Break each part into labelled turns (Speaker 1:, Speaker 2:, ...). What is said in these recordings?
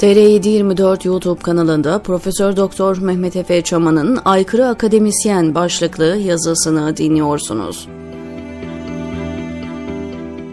Speaker 1: TR724 YouTube kanalında Profesör Doktor Mehmet Efe Çaman'ın Aykırı Akademisyen başlıklı yazısını dinliyorsunuz.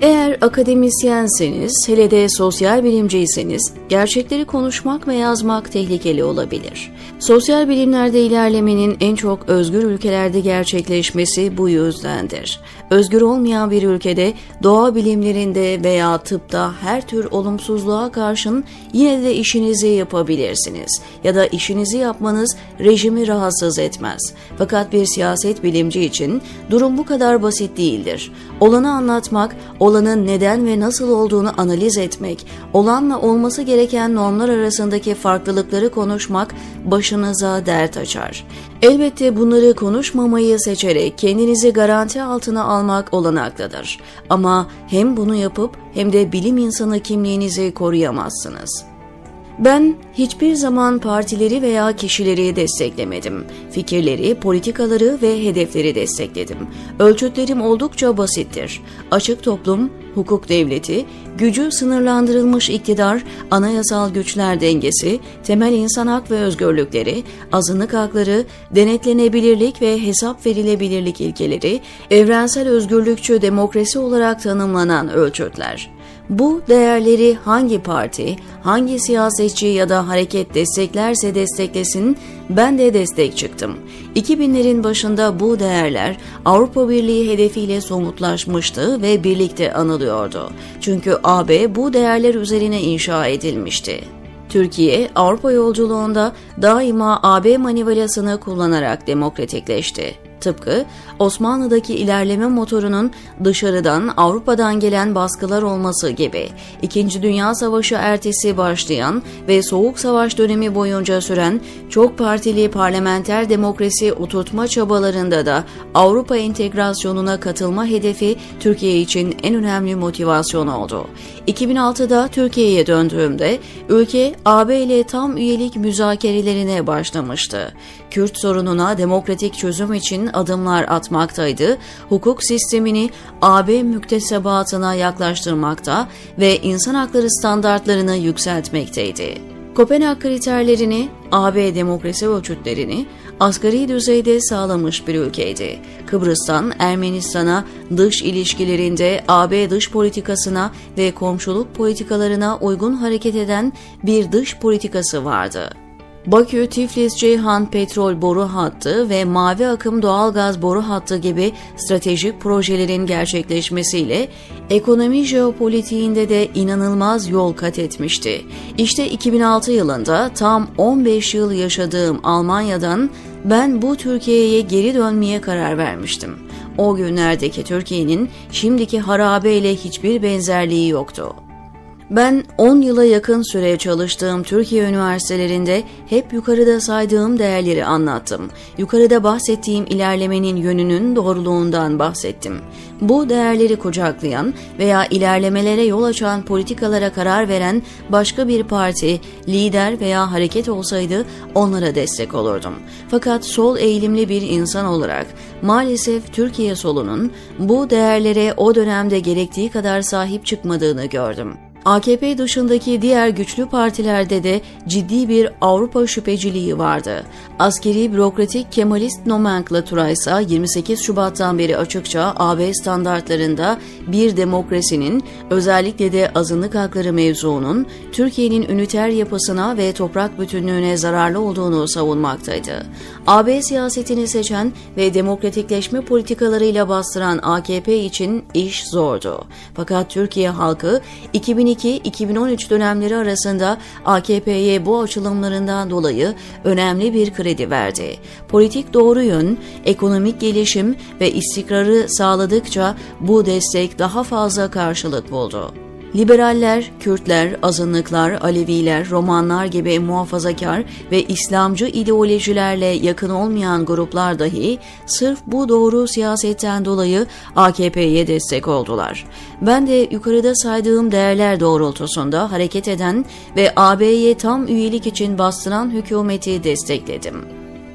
Speaker 1: Eğer akademisyenseniz, hele de sosyal bilimciyseniz, gerçekleri konuşmak ve yazmak tehlikeli olabilir. Sosyal bilimlerde ilerlemenin en çok özgür ülkelerde gerçekleşmesi bu yüzdendir. Özgür olmayan bir ülkede doğa bilimlerinde veya tıpta her tür olumsuzluğa karşın yine de işinizi yapabilirsiniz ya da işinizi yapmanız rejimi rahatsız etmez. Fakat bir siyaset bilimci için durum bu kadar basit değildir. Olanı anlatmak, olanın neden ve nasıl olduğunu analiz etmek, olanla olması gereken normlar arasındaki farklılıkları konuşmak başınıza dert açar. Elbette bunları konuşmamayı seçerek kendinizi garanti altına almak olanaktadır. Ama hem bunu yapıp hem de bilim insanı kimliğinizi koruyamazsınız. Ben hiçbir zaman partileri veya kişileri desteklemedim. Fikirleri, politikaları ve hedefleri destekledim. Ölçütlerim oldukça basittir. Açık toplum, hukuk devleti, gücü sınırlandırılmış iktidar, anayasal güçler dengesi, temel insan hak ve özgürlükleri, azınlık hakları, denetlenebilirlik ve hesap verilebilirlik ilkeleri, evrensel özgürlükçü demokrasi olarak tanımlanan ölçütler. Bu değerleri hangi parti, hangi siyasetçi ya da hareket desteklerse desteklesin ben de destek çıktım. 2000'lerin başında bu değerler Avrupa Birliği hedefiyle somutlaşmıştı ve birlikte anılıyordu. Çünkü AB bu değerler üzerine inşa edilmişti. Türkiye, Avrupa yolculuğunda daima AB manivelasını kullanarak demokratikleşti. Tıpkı Osmanlı'daki ilerleme motorunun dışarıdan Avrupa'dan gelen baskılar olması gibi İkinci Dünya Savaşı ertesi başlayan ve Soğuk Savaş dönemi boyunca süren çok partili parlamenter demokrasi oturtma çabalarında da Avrupa entegrasyonuna katılma hedefi Türkiye için en önemli motivasyon oldu. 2006'da Türkiye'ye döndüğümde ülke AB ile tam üyelik müzakerelerine başlamıştı. Kürt sorununa demokratik çözüm için adımlar atmaktaydı, hukuk sistemini AB müktesebatına yaklaştırmakta ve insan hakları standartlarını yükseltmekteydi. Kopenhag kriterlerini, AB demokrasi ölçütlerini asgari düzeyde sağlamış bir ülkeydi. Kıbrıs'tan Ermenistan'a dış ilişkilerinde AB dış politikasına ve komşuluk politikalarına uygun hareket eden bir dış politikası vardı. Bakü-Tiflis-Ceyhan petrol boru hattı ve Mavi Akım doğalgaz boru hattı gibi stratejik projelerin gerçekleşmesiyle ekonomi jeopolitiğinde de inanılmaz yol kat etmişti. İşte 2006 yılında tam 15 yıl yaşadığım Almanya'dan ben bu Türkiye'ye geri dönmeye karar vermiştim. O günlerdeki Türkiye'nin şimdiki harabeyle hiçbir benzerliği yoktu. Ben 10 yıla yakın süre çalıştığım Türkiye üniversitelerinde hep yukarıda saydığım değerleri anlattım. Yukarıda bahsettiğim ilerlemenin yönünün doğruluğundan bahsettim. Bu değerleri kucaklayan veya ilerlemelere yol açan politikalara karar veren başka bir parti, lider veya hareket olsaydı onlara destek olurdum. Fakat sol eğilimli bir insan olarak maalesef Türkiye solunun bu değerlere o dönemde gerektiği kadar sahip çıkmadığını gördüm. AKP dışındaki diğer güçlü partilerde de ciddi bir Avrupa şüpheciliği vardı. Askeri bürokratik Kemalist nomenklatura ise 28 Şubat'tan beri açıkça AB standartlarında bir demokrasinin özellikle de azınlık hakları mevzuunun Türkiye'nin üniter yapısına ve toprak bütünlüğüne zararlı olduğunu savunmaktaydı. AB siyasetini seçen ve demokratikleşme politikalarıyla bastıran AKP için iş zordu. Fakat Türkiye halkı 2002 2002-2013 dönemleri arasında AKP'ye bu açılımlarından dolayı önemli bir kredi verdi. Politik doğru yön, ekonomik gelişim ve istikrarı sağladıkça bu destek daha fazla karşılık buldu. Liberaller, Kürtler, azınlıklar, Aleviler, Romanlar gibi muhafazakar ve İslamcı ideolojilerle yakın olmayan gruplar dahi sırf bu doğru siyasetten dolayı AKP'ye destek oldular. Ben de yukarıda saydığım değerler doğrultusunda hareket eden ve AB'ye tam üyelik için bastıran hükümeti destekledim.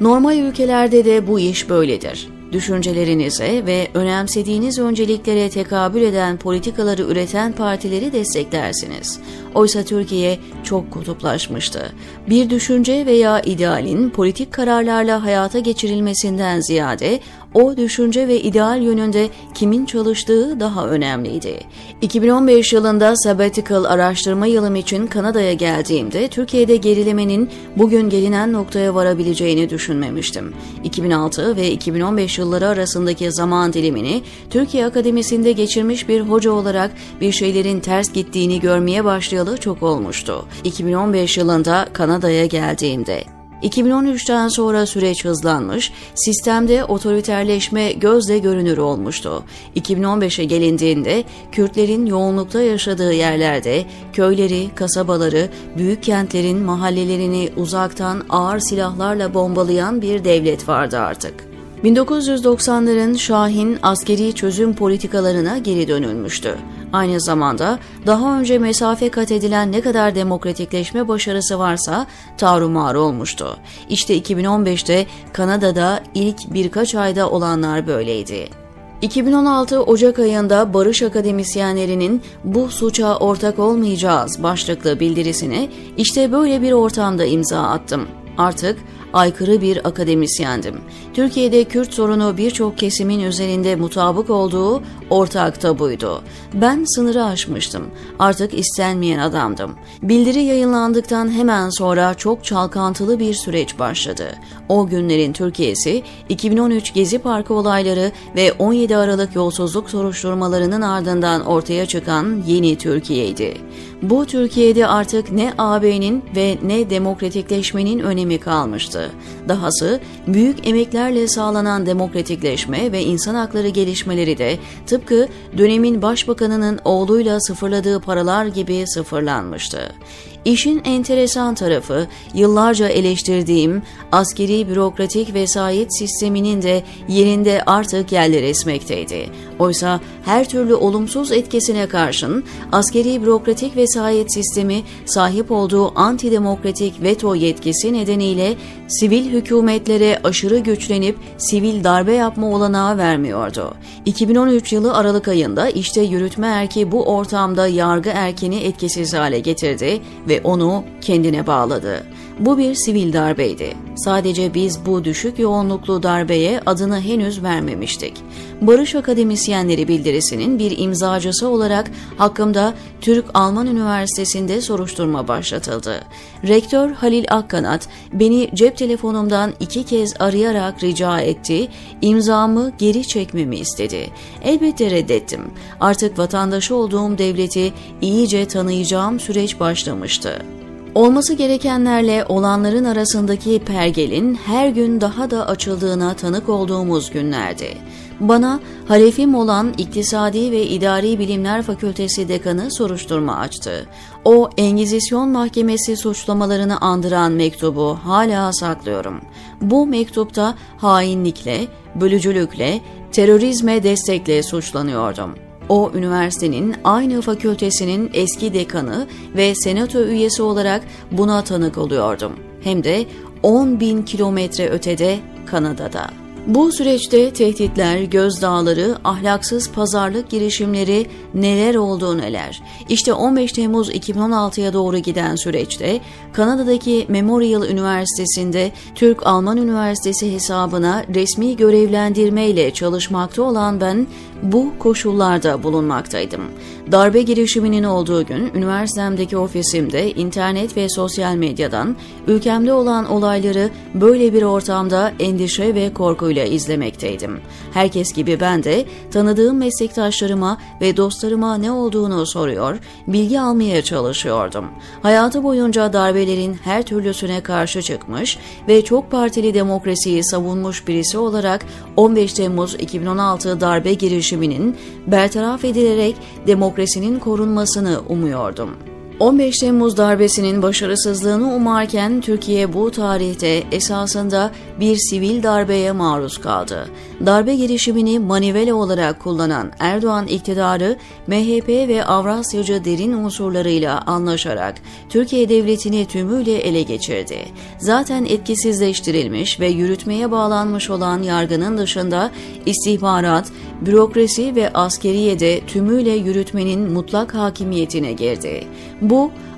Speaker 1: Normal ülkelerde de bu iş böyledir. Düşüncelerinize ve önemsediğiniz önceliklere tekabül eden politikaları üreten partileri desteklersiniz. Oysa Türkiye çok kutuplaşmıştı. Bir düşünce veya idealin politik kararlarla hayata geçirilmesinden ziyade o düşünce ve ideal yönünde kimin çalıştığı daha önemliydi. 2015 yılında sabbatical araştırma yılım için Kanada'ya geldiğimde Türkiye'de gerilemenin bugün gelinen noktaya varabileceğini düşünmemiştim. 2006 ve 2015 yılları arasındaki zaman dilimini Türkiye Akademisi'nde geçirmiş bir hoca olarak bir şeylerin ters gittiğini görmeye başlayalı çok olmuştu. 2015 yılında Kanada'ya geldiğimde 2013'ten sonra süreç hızlanmış, sistemde otoriterleşme gözle görünür olmuştu. 2015'e gelindiğinde Kürtlerin yoğunlukta yaşadığı yerlerde köyleri, kasabaları, büyük kentlerin mahallelerini uzaktan ağır silahlarla bombalayan bir devlet vardı artık. 1990'ların Şahin askeri çözüm politikalarına geri dönülmüştü. Aynı zamanda daha önce mesafe kat edilen ne kadar demokratikleşme başarısı varsa tarumar olmuştu. İşte 2015'te Kanada'da ilk birkaç ayda olanlar böyleydi. 2016 Ocak ayında Barış Akademisyenlerinin bu suça ortak olmayacağız başlıklı bildirisine işte böyle bir ortamda imza attım. Artık aykırı bir akademisyendim. Türkiye'de Kürt sorunu birçok kesimin üzerinde mutabık olduğu ortak tabuydu. Ben sınırı aşmıştım. Artık istenmeyen adamdım. Bildiri yayınlandıktan hemen sonra çok çalkantılı bir süreç başladı. O günlerin Türkiye'si 2013 Gezi Parkı olayları ve 17 Aralık yolsuzluk soruşturmalarının ardından ortaya çıkan yeni Türkiye'ydi. Bu Türkiye'de artık ne AB'nin ve ne demokratikleşmenin önemi kalmıştı. Dahası büyük emeklerle sağlanan demokratikleşme ve insan hakları gelişmeleri de tıpkı dönemin başbakanının oğluyla sıfırladığı paralar gibi sıfırlanmıştı. İşin enteresan tarafı yıllarca eleştirdiğim askeri bürokratik vesayet sisteminin de yerinde artık yerler esmekteydi. Oysa her türlü olumsuz etkisine karşın askeri bürokratik vesayet sistemi sahip olduğu antidemokratik veto yetkisi nedeniyle sivil hükümetlere aşırı güçlenip sivil darbe yapma olanağı vermiyordu. 2013 yılı Aralık ayında işte yürütme erki bu ortamda yargı erkini etkisiz hale getirdi ve onu kendine bağladı. Bu bir sivil darbeydi. Sadece biz bu düşük yoğunluklu darbeye adını henüz vermemiştik. Barış Akademisyenleri bildirisinin bir imzacısı olarak hakkımda Türk-Alman Üniversitesi'nde soruşturma başlatıldı. Rektör Halil Akkanat beni cep telefonumdan iki kez arayarak rica etti, imzamı geri çekmemi istedi. Elbette reddettim. Artık vatandaşı olduğum devleti iyice tanıyacağım süreç başlamıştı. Olması gerekenlerle olanların arasındaki pergelin her gün daha da açıldığına tanık olduğumuz günlerdi. Bana halefim olan İktisadi ve İdari Bilimler Fakültesi dekanı soruşturma açtı. O Engizisyon Mahkemesi suçlamalarını andıran mektubu hala saklıyorum. Bu mektupta hainlikle, bölücülükle, terörizme destekle suçlanıyordum. O üniversitenin aynı fakültesinin eski dekanı ve senato üyesi olarak buna tanık oluyordum. Hem de 10 bin kilometre ötede Kanada'da. Bu süreçte tehditler, gözdağları, ahlaksız pazarlık girişimleri neler oldu neler. İşte 15 Temmuz 2016'ya doğru giden süreçte Kanada'daki Memorial Üniversitesi'nde Türk-Alman Üniversitesi hesabına resmi görevlendirmeyle çalışmakta olan ben bu koşullarda bulunmaktaydım. Darbe girişiminin olduğu gün üniversitemdeki ofisimde internet ve sosyal medyadan ülkemde olan olayları böyle bir ortamda endişe ve korkuyla izlemekteydim. Herkes gibi ben de tanıdığım meslektaşlarıma ve dostlarıma ne olduğunu soruyor, bilgi almaya çalışıyordum. Hayatı boyunca darbelerin her türlüsüne karşı çıkmış ve çok partili demokrasiyi savunmuş birisi olarak 15 Temmuz 2016 darbe girişiminin bertaraf edilerek demokrasinin korunmasını umuyordum. 15 Temmuz darbesinin başarısızlığını umarken Türkiye bu tarihte esasında bir sivil darbeye maruz kaldı. Darbe girişimini manivela olarak kullanan Erdoğan iktidarı MHP ve Avrasyacı derin unsurlarıyla anlaşarak Türkiye devletini tümüyle ele geçirdi. Zaten etkisizleştirilmiş ve yürütmeye bağlanmış olan yargının dışında istihbarat, bürokrasi ve askeriye de tümüyle yürütmenin mutlak hakimiyetine girdi.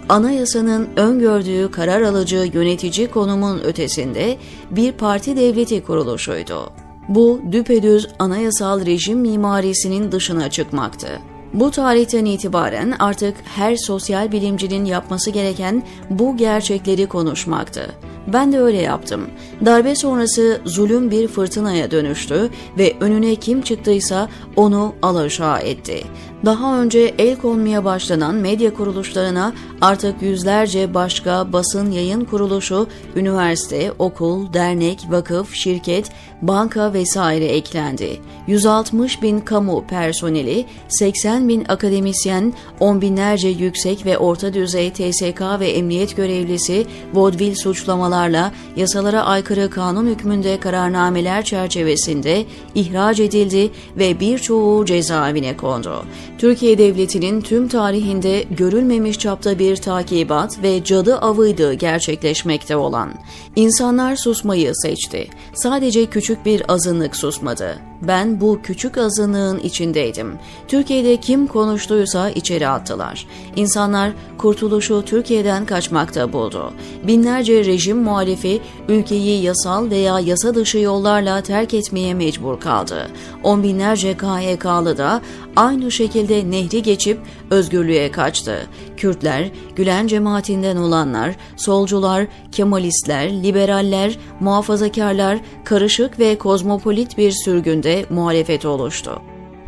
Speaker 1: Anayasanın öngördüğü karar alıcı yönetici konumun ötesinde bir parti devleti kuruluşuydu. Bu düpedüz anayasal rejim mimarisinin dışına çıkmaktı. Bu tarihten itibaren artık her sosyal bilimcinin yapması gereken bu gerçekleri konuşmaktı. Ben de öyle yaptım. Darbe sonrası zulüm bir fırtınaya dönüştü ve önüne kim çıktıysa onu alaşağı etti. Daha önce el konmaya başlanan medya kuruluşlarına artık yüzlerce başka basın yayın kuruluşu, üniversite, okul, dernek, vakıf, şirket, banka vesaire eklendi. 160 bin kamu personeli, 80 bin akademisyen, on binlerce yüksek ve orta düzey TSK ve emniyet görevlisi, vodvil suçlamalarla yasalara aykırı kanun hükmünde kararnameler çerçevesinde ihraç edildi ve birçoğu cezaevine kondu. Türkiye Devleti'nin tüm tarihinde görülmemiş çapta bir takibat ve cadı avıydı gerçekleşmekte olan. İnsanlar susmayı seçti. Sadece küçük bir azınlık susmadı. Ben bu küçük azınlığın içindeydim. Türkiye'de kim konuştuysa içeri attılar. İnsanlar kurtuluşu Türkiye'den kaçmakta buldu. Binlerce rejim muhalifi ülkeyi yasal veya yasa dışı yollarla terk etmeye mecbur kaldı. On binlerce KHK'lı da aynı şekilde nehri geçip özgürlüğe kaçtı. Kürtler, Gülen cemaatinden olanlar, solcular, Kemalistler, liberaller, muhafazakarlar karışık ve kozmopolit bir sürgünde muhalefet oluştu.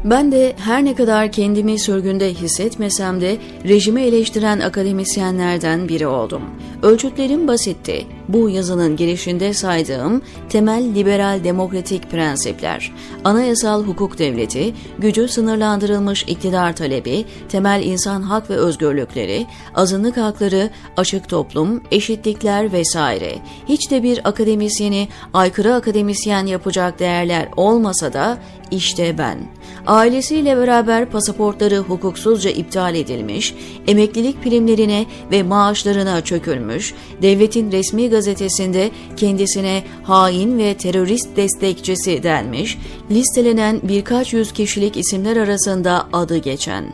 Speaker 1: Ben de her ne kadar kendimi sürgünde hissetmesem de rejimi eleştiren akademisyenlerden biri oldum. Ölçütlerim basitti. Bu yazının girişinde saydığım temel liberal demokratik prensipler, anayasal hukuk devleti, gücü sınırlandırılmış iktidar talebi, temel insan hak ve özgürlükleri, azınlık hakları, açık toplum, eşitlikler vesaire. Hiç de bir akademisyeni aykırı akademisyen yapacak değerler olmasa da işte ben. Ailesiyle beraber pasaportları hukuksuzca iptal edilmiş, emeklilik primlerine ve maaşlarına çökülmüş, devletin resmi gazetesinde kendisine hain ve terörist destekçisi denmiş, listelenen birkaç yüz kişilik isimler arasında adı geçen.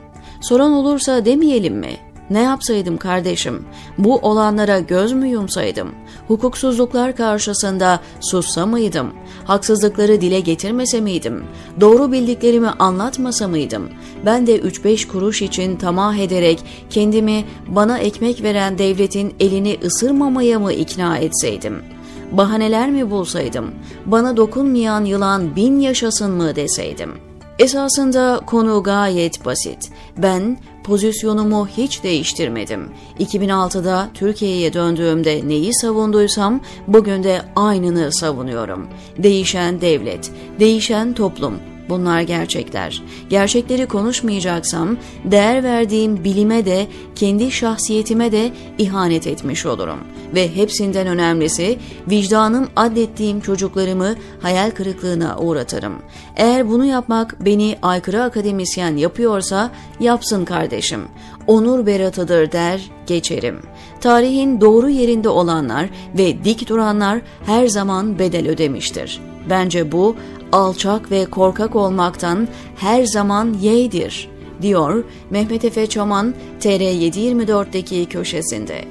Speaker 1: Soran olursa demeyelim mi? Ne yapsaydım kardeşim? Bu olanlara göz mü yumsaydım? Hukuksuzluklar karşısında sussa mıydım? Haksızlıkları dile getirmese miydim? Doğru bildiklerimi anlatmasa mıydım? Ben de 3-5 kuruş için tamah ederek kendimi bana ekmek veren devletin elini ısırmamaya mı ikna etseydim?'' bahaneler mi bulsaydım, bana dokunmayan yılan bin yaşasın mı deseydim. Esasında konu gayet basit. Ben pozisyonumu hiç değiştirmedim. 2006'da Türkiye'ye döndüğümde neyi savunduysam bugün de aynını savunuyorum. Değişen devlet, değişen toplum, Bunlar gerçekler. Gerçekleri konuşmayacaksam değer verdiğim bilime de kendi şahsiyetime de ihanet etmiş olurum. Ve hepsinden önemlisi vicdanım adettiğim çocuklarımı hayal kırıklığına uğratırım. Eğer bunu yapmak beni aykırı akademisyen yapıyorsa yapsın kardeşim. Onur beratıdır der geçerim. Tarihin doğru yerinde olanlar ve dik duranlar her zaman bedel ödemiştir. Bence bu alçak ve korkak olmaktan her zaman yeğdir, diyor Mehmet Efe Çoman TR724'deki köşesinde.